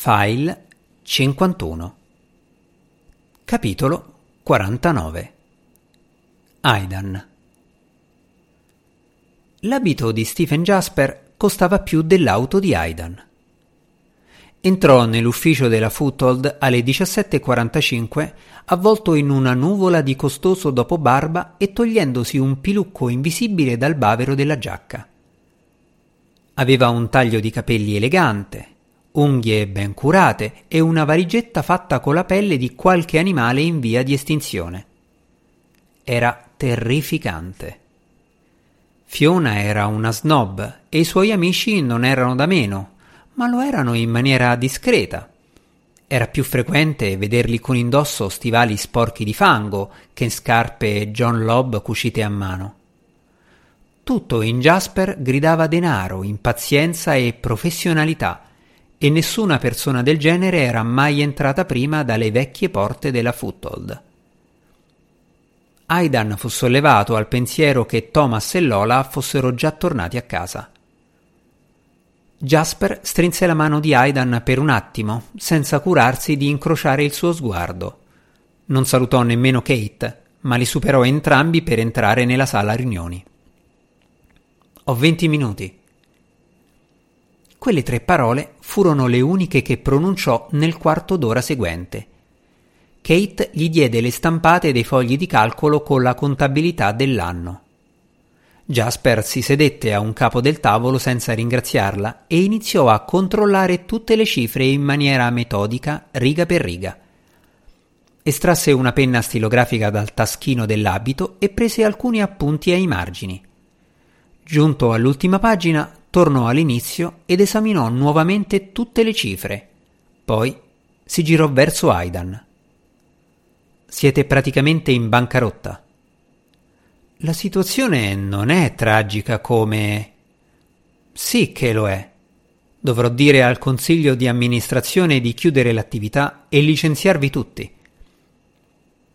File 51 Capitolo 49 Aidan L'abito di Stephen Jasper costava più dell'auto di Aidan. Entrò nell'ufficio della Foothold alle 17.45 avvolto in una nuvola di costoso dopobarba e togliendosi un pilucco invisibile dal bavero della giacca. Aveva un taglio di capelli elegante, unghie ben curate e una valigetta fatta con la pelle di qualche animale in via di estinzione. Era terrificante. Fiona era una snob e i suoi amici non erano da meno, ma lo erano in maniera discreta. Era più frequente vederli con indosso stivali sporchi di fango che scarpe John Lobb cucite a mano. Tutto in Jasper gridava denaro, impazienza e professionalità, e nessuna persona del genere era mai entrata prima dalle vecchie porte della Foothold. Aidan fu sollevato al pensiero che Thomas e Lola fossero già tornati a casa. Jasper strinse la mano di Aidan per un attimo, senza curarsi di incrociare il suo sguardo. Non salutò nemmeno Kate, ma li superò entrambi per entrare nella sala riunioni. Ho venti minuti, quelle tre parole furono le uniche che pronunciò nel quarto d'ora seguente. Kate gli diede le stampate dei fogli di calcolo con la contabilità dell'anno. Jasper si sedette a un capo del tavolo senza ringraziarla e iniziò a controllare tutte le cifre in maniera metodica, riga per riga. Estrasse una penna stilografica dal taschino dell'abito e prese alcuni appunti ai margini. Giunto all'ultima pagina, tornò all'inizio ed esaminò nuovamente tutte le cifre. Poi si girò verso Aidan. Siete praticamente in bancarotta. La situazione non è tragica come... Sì che lo è. Dovrò dire al consiglio di amministrazione di chiudere l'attività e licenziarvi tutti.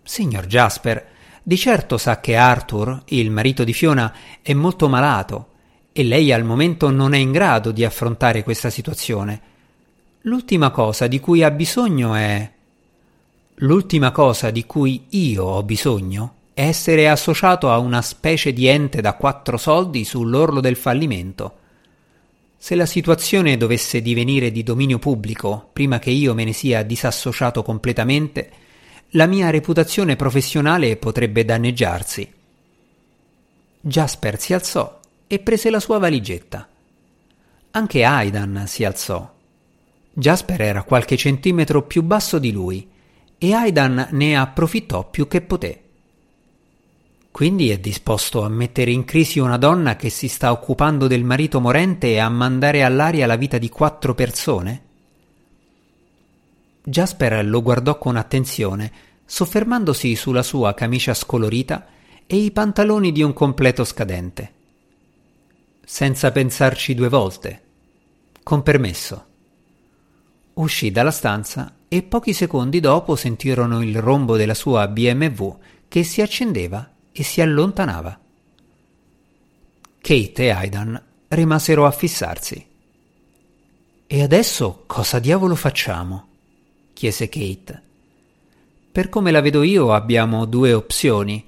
Signor Jasper, di certo sa che Arthur, il marito di Fiona, è molto malato e lei al momento non è in grado di affrontare questa situazione. L'ultima cosa di cui ha bisogno è... L'ultima cosa di cui io ho bisogno è essere associato a una specie di ente da quattro soldi sull'orlo del fallimento. Se la situazione dovesse divenire di dominio pubblico prima che io me ne sia disassociato completamente, la mia reputazione professionale potrebbe danneggiarsi. Jasper si alzò e prese la sua valigetta. Anche Aidan si alzò. Jasper era qualche centimetro più basso di lui e Aidan ne approfittò più che poté. Quindi è disposto a mettere in crisi una donna che si sta occupando del marito morente e a mandare all'aria la vita di quattro persone? Jasper lo guardò con attenzione, soffermandosi sulla sua camicia scolorita e i pantaloni di un completo scadente senza pensarci due volte, con permesso. Uscì dalla stanza e pochi secondi dopo sentirono il rombo della sua BMW che si accendeva e si allontanava. Kate e Aidan rimasero a fissarsi. E adesso cosa diavolo facciamo? chiese Kate. Per come la vedo io abbiamo due opzioni.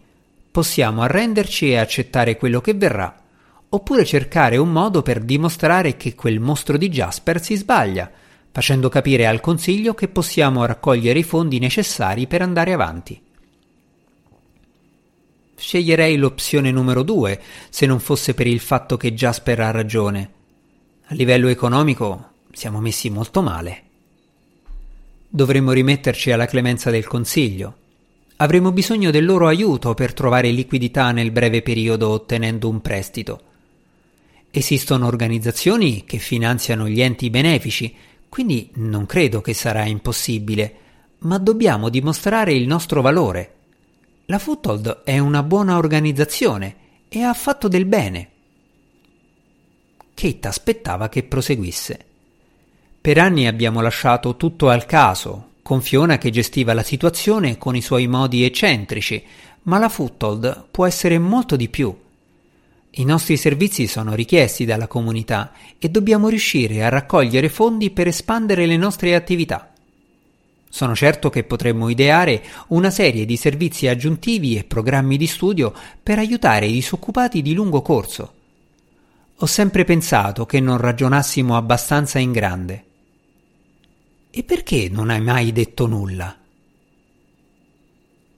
Possiamo arrenderci e accettare quello che verrà, oppure cercare un modo per dimostrare che quel mostro di Jasper si sbaglia, facendo capire al Consiglio che possiamo raccogliere i fondi necessari per andare avanti. Sceglierei l'opzione numero due, se non fosse per il fatto che Jasper ha ragione. A livello economico siamo messi molto male. Dovremmo rimetterci alla clemenza del Consiglio. Avremo bisogno del loro aiuto per trovare liquidità nel breve periodo ottenendo un prestito. Esistono organizzazioni che finanziano gli enti benefici, quindi non credo che sarà impossibile, ma dobbiamo dimostrare il nostro valore. La Foothold è una buona organizzazione e ha fatto del bene. Kate aspettava che proseguisse. Per anni abbiamo lasciato tutto al caso, con Fiona che gestiva la situazione con i suoi modi eccentrici, ma la Foothold può essere molto di più I nostri servizi sono richiesti dalla comunità e dobbiamo riuscire a raccogliere fondi per espandere le nostre attività. Sono certo che potremmo ideare una serie di servizi aggiuntivi e programmi di studio per aiutare i disoccupati di lungo corso. Ho sempre pensato che non ragionassimo abbastanza in grande. E perché non hai mai detto nulla?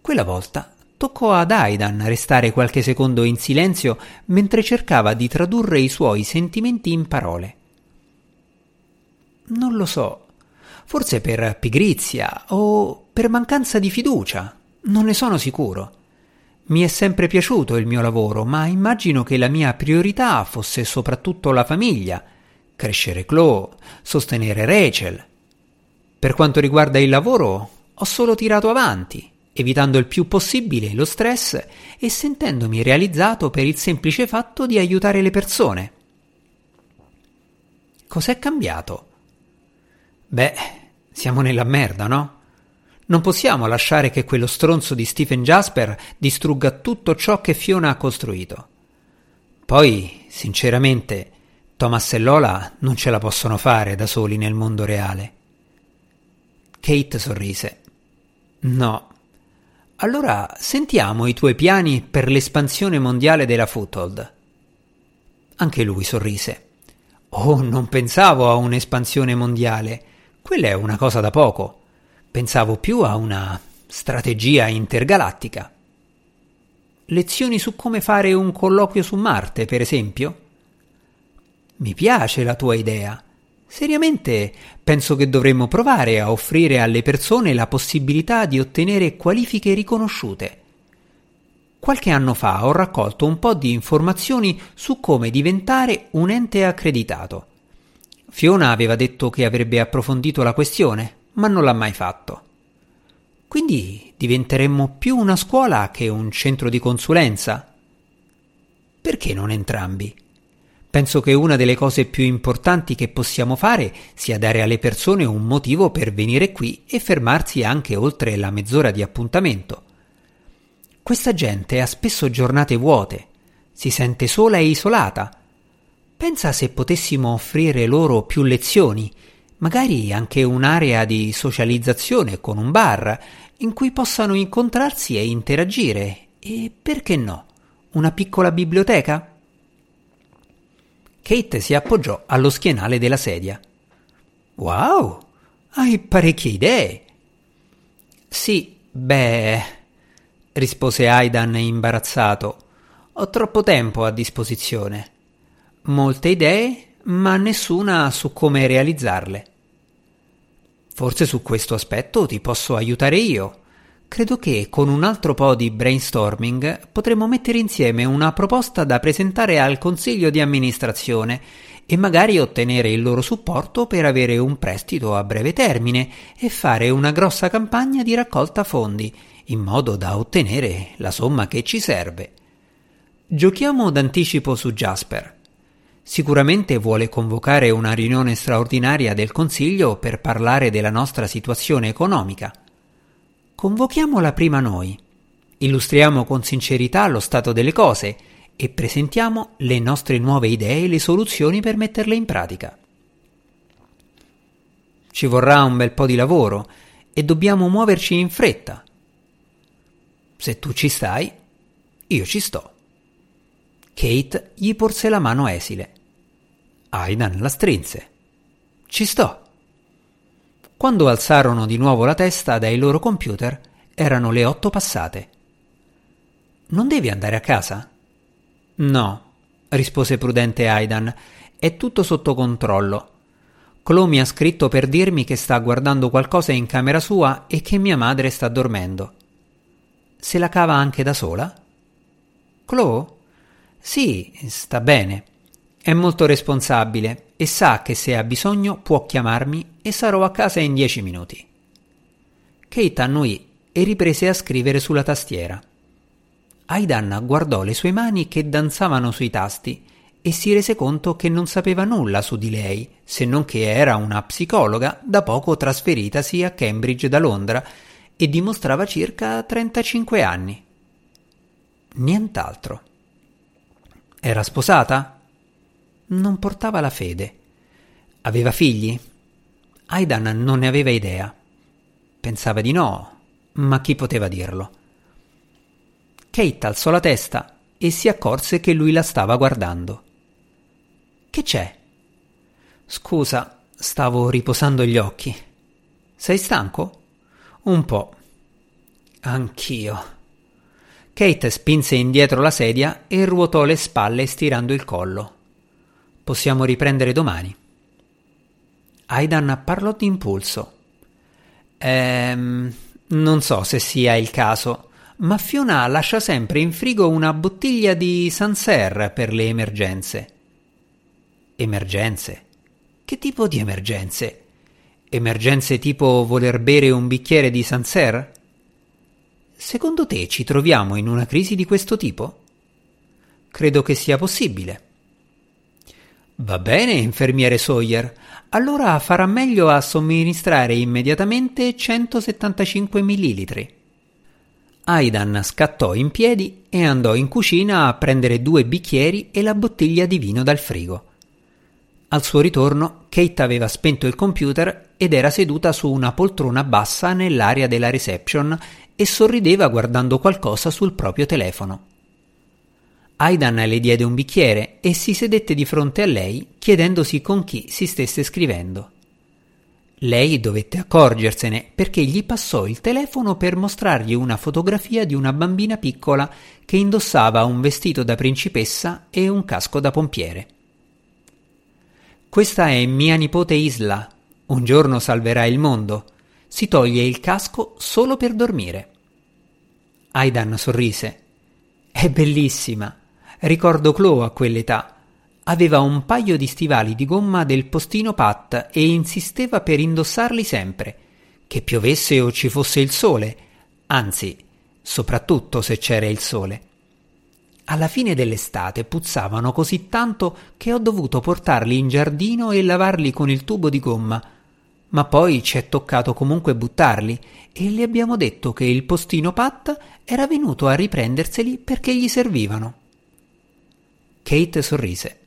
Quella volta toccò ad Aidan restare qualche secondo in silenzio mentre cercava di tradurre i suoi sentimenti in parole. Non lo so, forse per pigrizia o per mancanza di fiducia, non ne sono sicuro. Mi è sempre piaciuto il mio lavoro, ma immagino che la mia priorità fosse soprattutto la famiglia, crescere Chloe, sostenere Rachel. Per quanto riguarda il lavoro, ho solo tirato avanti evitando il più possibile lo stress e sentendomi realizzato per il semplice fatto di aiutare le persone. Cos'è cambiato? Beh, siamo nella merda, no? Non possiamo lasciare che quello stronzo di Stephen Jasper distrugga tutto ciò che Fiona ha costruito. Poi, sinceramente, Thomas e Lola non ce la possono fare da soli nel mondo reale. Kate sorrise. No, allora sentiamo i tuoi piani per l'espansione mondiale della Foothold. Anche lui sorrise. Oh, non pensavo a un'espansione mondiale. Quella è una cosa da poco. Pensavo più a una strategia intergalattica. Lezioni su come fare un colloquio su Marte, per esempio? Mi piace la tua idea. Seriamente penso che dovremmo provare a offrire alle persone la possibilità di ottenere qualifiche riconosciute. Qualche anno fa ho raccolto un po' di informazioni su come diventare un ente accreditato. Fiona aveva detto che avrebbe approfondito la questione, ma non l'ha mai fatto. Quindi diventeremmo più una scuola che un centro di consulenza? Perché non entrambi? Penso che una delle cose più importanti che possiamo fare sia dare alle persone un motivo per venire qui e fermarsi anche oltre la mezz'ora di appuntamento. Questa gente ha spesso giornate vuote, si sente sola e isolata. Pensa se potessimo offrire loro più lezioni, magari anche un'area di socializzazione con un bar in cui possano incontrarsi e interagire e perché no, una piccola biblioteca? Kate si appoggiò allo schienale della sedia. Wow, hai parecchie idee. Sì, beh, rispose Aidan imbarazzato. Ho troppo tempo a disposizione. Molte idee, ma nessuna su come realizzarle. Forse su questo aspetto ti posso aiutare io. Credo che con un altro po' di brainstorming potremmo mettere insieme una proposta da presentare al consiglio di amministrazione e magari ottenere il loro supporto per avere un prestito a breve termine e fare una grossa campagna di raccolta fondi, in modo da ottenere la somma che ci serve. Giochiamo d'anticipo su Jasper. Sicuramente vuole convocare una riunione straordinaria del Consiglio per parlare della nostra situazione economica. Convochiamola prima noi, illustriamo con sincerità lo stato delle cose e presentiamo le nostre nuove idee e le soluzioni per metterle in pratica. Ci vorrà un bel po' di lavoro e dobbiamo muoverci in fretta. Se tu ci stai, io ci sto. Kate gli porse la mano esile. Aidan la strinse. Ci sto. Quando alzarono di nuovo la testa dai loro computer, erano le otto passate. Non devi andare a casa? No, rispose prudente Aidan. È tutto sotto controllo. Chloe mi ha scritto per dirmi che sta guardando qualcosa in camera sua e che mia madre sta dormendo. Se la cava anche da sola? Chloe? Sì, sta bene. È molto responsabile e sa che se ha bisogno può chiamarmi e sarò a casa in dieci minuti. Kate annuì e riprese a scrivere sulla tastiera. Aidan guardò le sue mani che danzavano sui tasti e si rese conto che non sapeva nulla su di lei, se non che era una psicologa da poco trasferitasi a Cambridge da Londra e dimostrava circa 35 anni. Nient'altro. Era sposata? Non portava la fede. Aveva figli? Aidan non ne aveva idea. Pensava di no, ma chi poteva dirlo? Kate alzò la testa e si accorse che lui la stava guardando. Che c'è? Scusa, stavo riposando gli occhi. Sei stanco? Un po'. Anch'io. Kate spinse indietro la sedia e ruotò le spalle stirando il collo. Possiamo riprendere domani. Aidan parlò d'impulso. Ehm, non so se sia il caso, ma Fiona lascia sempre in frigo una bottiglia di Sancerre per le emergenze. Emergenze? Che tipo di emergenze? Emergenze tipo voler bere un bicchiere di Sancerre? Secondo te ci troviamo in una crisi di questo tipo? Credo che sia possibile. Va bene, infermiere Sawyer. Allora farà meglio a somministrare immediatamente 175 millilitri. Aidan scattò in piedi e andò in cucina a prendere due bicchieri e la bottiglia di vino dal frigo. Al suo ritorno, Kate aveva spento il computer ed era seduta su una poltrona bassa nell'area della reception e sorrideva guardando qualcosa sul proprio telefono. Aidan le diede un bicchiere e si sedette di fronte a lei chiedendosi con chi si stesse scrivendo. Lei dovette accorgersene perché gli passò il telefono per mostrargli una fotografia di una bambina piccola che indossava un vestito da principessa e un casco da pompiere. Questa è mia nipote Isla. Un giorno salverà il mondo. Si toglie il casco solo per dormire. Aidan sorrise. È bellissima. Ricordo Chloe a quell'età. Aveva un paio di stivali di gomma del postino Pat e insisteva per indossarli sempre, che piovesse o ci fosse il sole, anzi, soprattutto se c'era il sole. Alla fine dell'estate puzzavano così tanto che ho dovuto portarli in giardino e lavarli con il tubo di gomma. Ma poi ci è toccato comunque buttarli e le abbiamo detto che il postino Pat era venuto a riprenderseli perché gli servivano. Kate sorrise.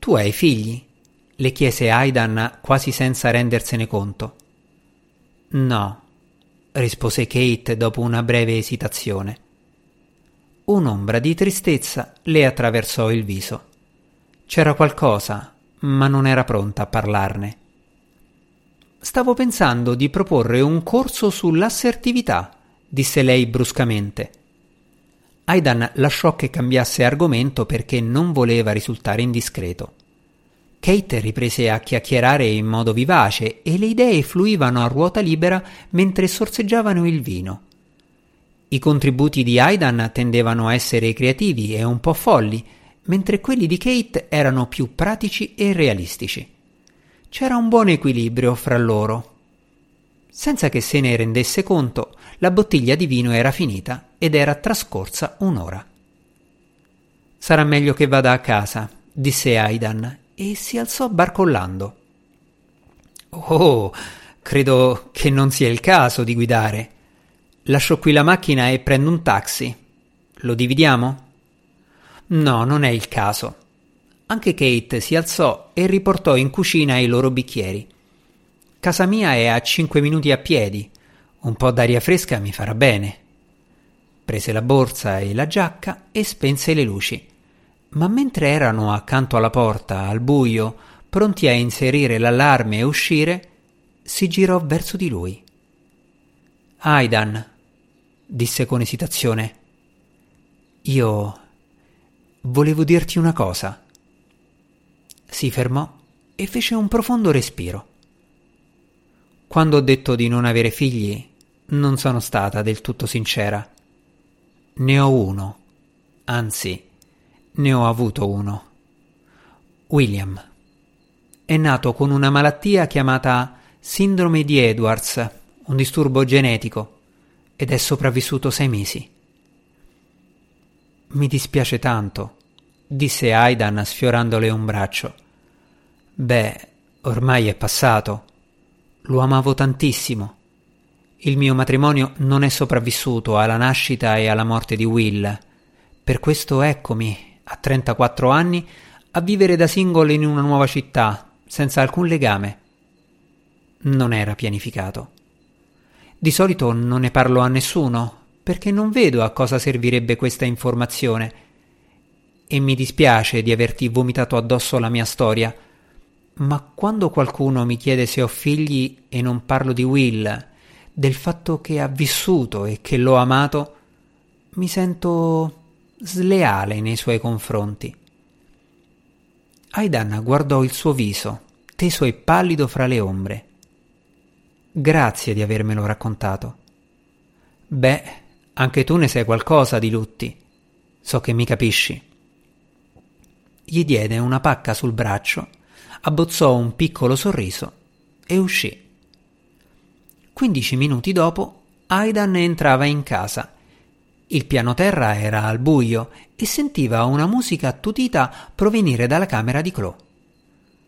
Tu hai figli? le chiese Aidan quasi senza rendersene conto. No, rispose Kate dopo una breve esitazione. Un'ombra di tristezza le attraversò il viso. C'era qualcosa, ma non era pronta a parlarne. Stavo pensando di proporre un corso sull'assertività, disse lei bruscamente. Aidan lasciò che cambiasse argomento perché non voleva risultare indiscreto. Kate riprese a chiacchierare in modo vivace e le idee fluivano a ruota libera mentre sorseggiavano il vino. I contributi di Aidan tendevano a essere creativi e un po' folli, mentre quelli di Kate erano più pratici e realistici. C'era un buon equilibrio fra loro. Senza che se ne rendesse conto, la bottiglia di vino era finita ed era trascorsa un'ora. Sarà meglio che vada a casa, disse Aidan e si alzò barcollando. Oh, credo che non sia il caso di guidare. Lascio qui la macchina e prendo un taxi. Lo dividiamo? No, non è il caso. Anche Kate si alzò e riportò in cucina i loro bicchieri. Casa mia è a cinque minuti a piedi. Un po' d'aria fresca mi farà bene. Prese la borsa e la giacca e spense le luci. Ma mentre erano accanto alla porta, al buio, pronti a inserire l'allarme e uscire, si girò verso di lui. Aidan, disse con esitazione. Io volevo dirti una cosa. Si fermò e fece un profondo respiro. Quando ho detto di non avere figli, non sono stata del tutto sincera. Ne ho uno, anzi, ne ho avuto uno. William. È nato con una malattia chiamata sindrome di Edwards, un disturbo genetico ed è sopravvissuto sei mesi. Mi dispiace tanto, disse Aidan sfiorandole un braccio. Beh, ormai è passato. Lo amavo tantissimo. Il mio matrimonio non è sopravvissuto alla nascita e alla morte di Will. Per questo eccomi, a 34 anni, a vivere da singolo in una nuova città, senza alcun legame. Non era pianificato. Di solito non ne parlo a nessuno, perché non vedo a cosa servirebbe questa informazione. E mi dispiace di averti vomitato addosso la mia storia, ma quando qualcuno mi chiede se ho figli e non parlo di Will, del fatto che ha vissuto e che l'ho amato, mi sento sleale nei suoi confronti. Aidan guardò il suo viso, teso e pallido fra le ombre. Grazie di avermelo raccontato. Beh, anche tu ne sai qualcosa di lutti. So che mi capisci. Gli diede una pacca sul braccio abbozzò un piccolo sorriso e uscì. Quindici minuti dopo, Aidan entrava in casa. Il piano terra era al buio e sentiva una musica attutita provenire dalla camera di Chloe.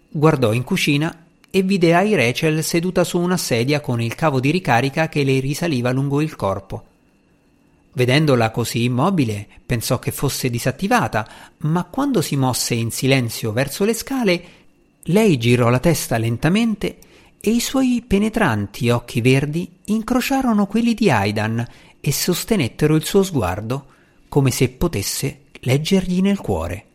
Guardò in cucina e vide Ai Rachel seduta su una sedia con il cavo di ricarica che le risaliva lungo il corpo. Vedendola così immobile, pensò che fosse disattivata, ma quando si mosse in silenzio verso le scale, lei girò la testa lentamente e i suoi penetranti occhi verdi incrociarono quelli di Aidan e sostenettero il suo sguardo come se potesse leggergli nel cuore.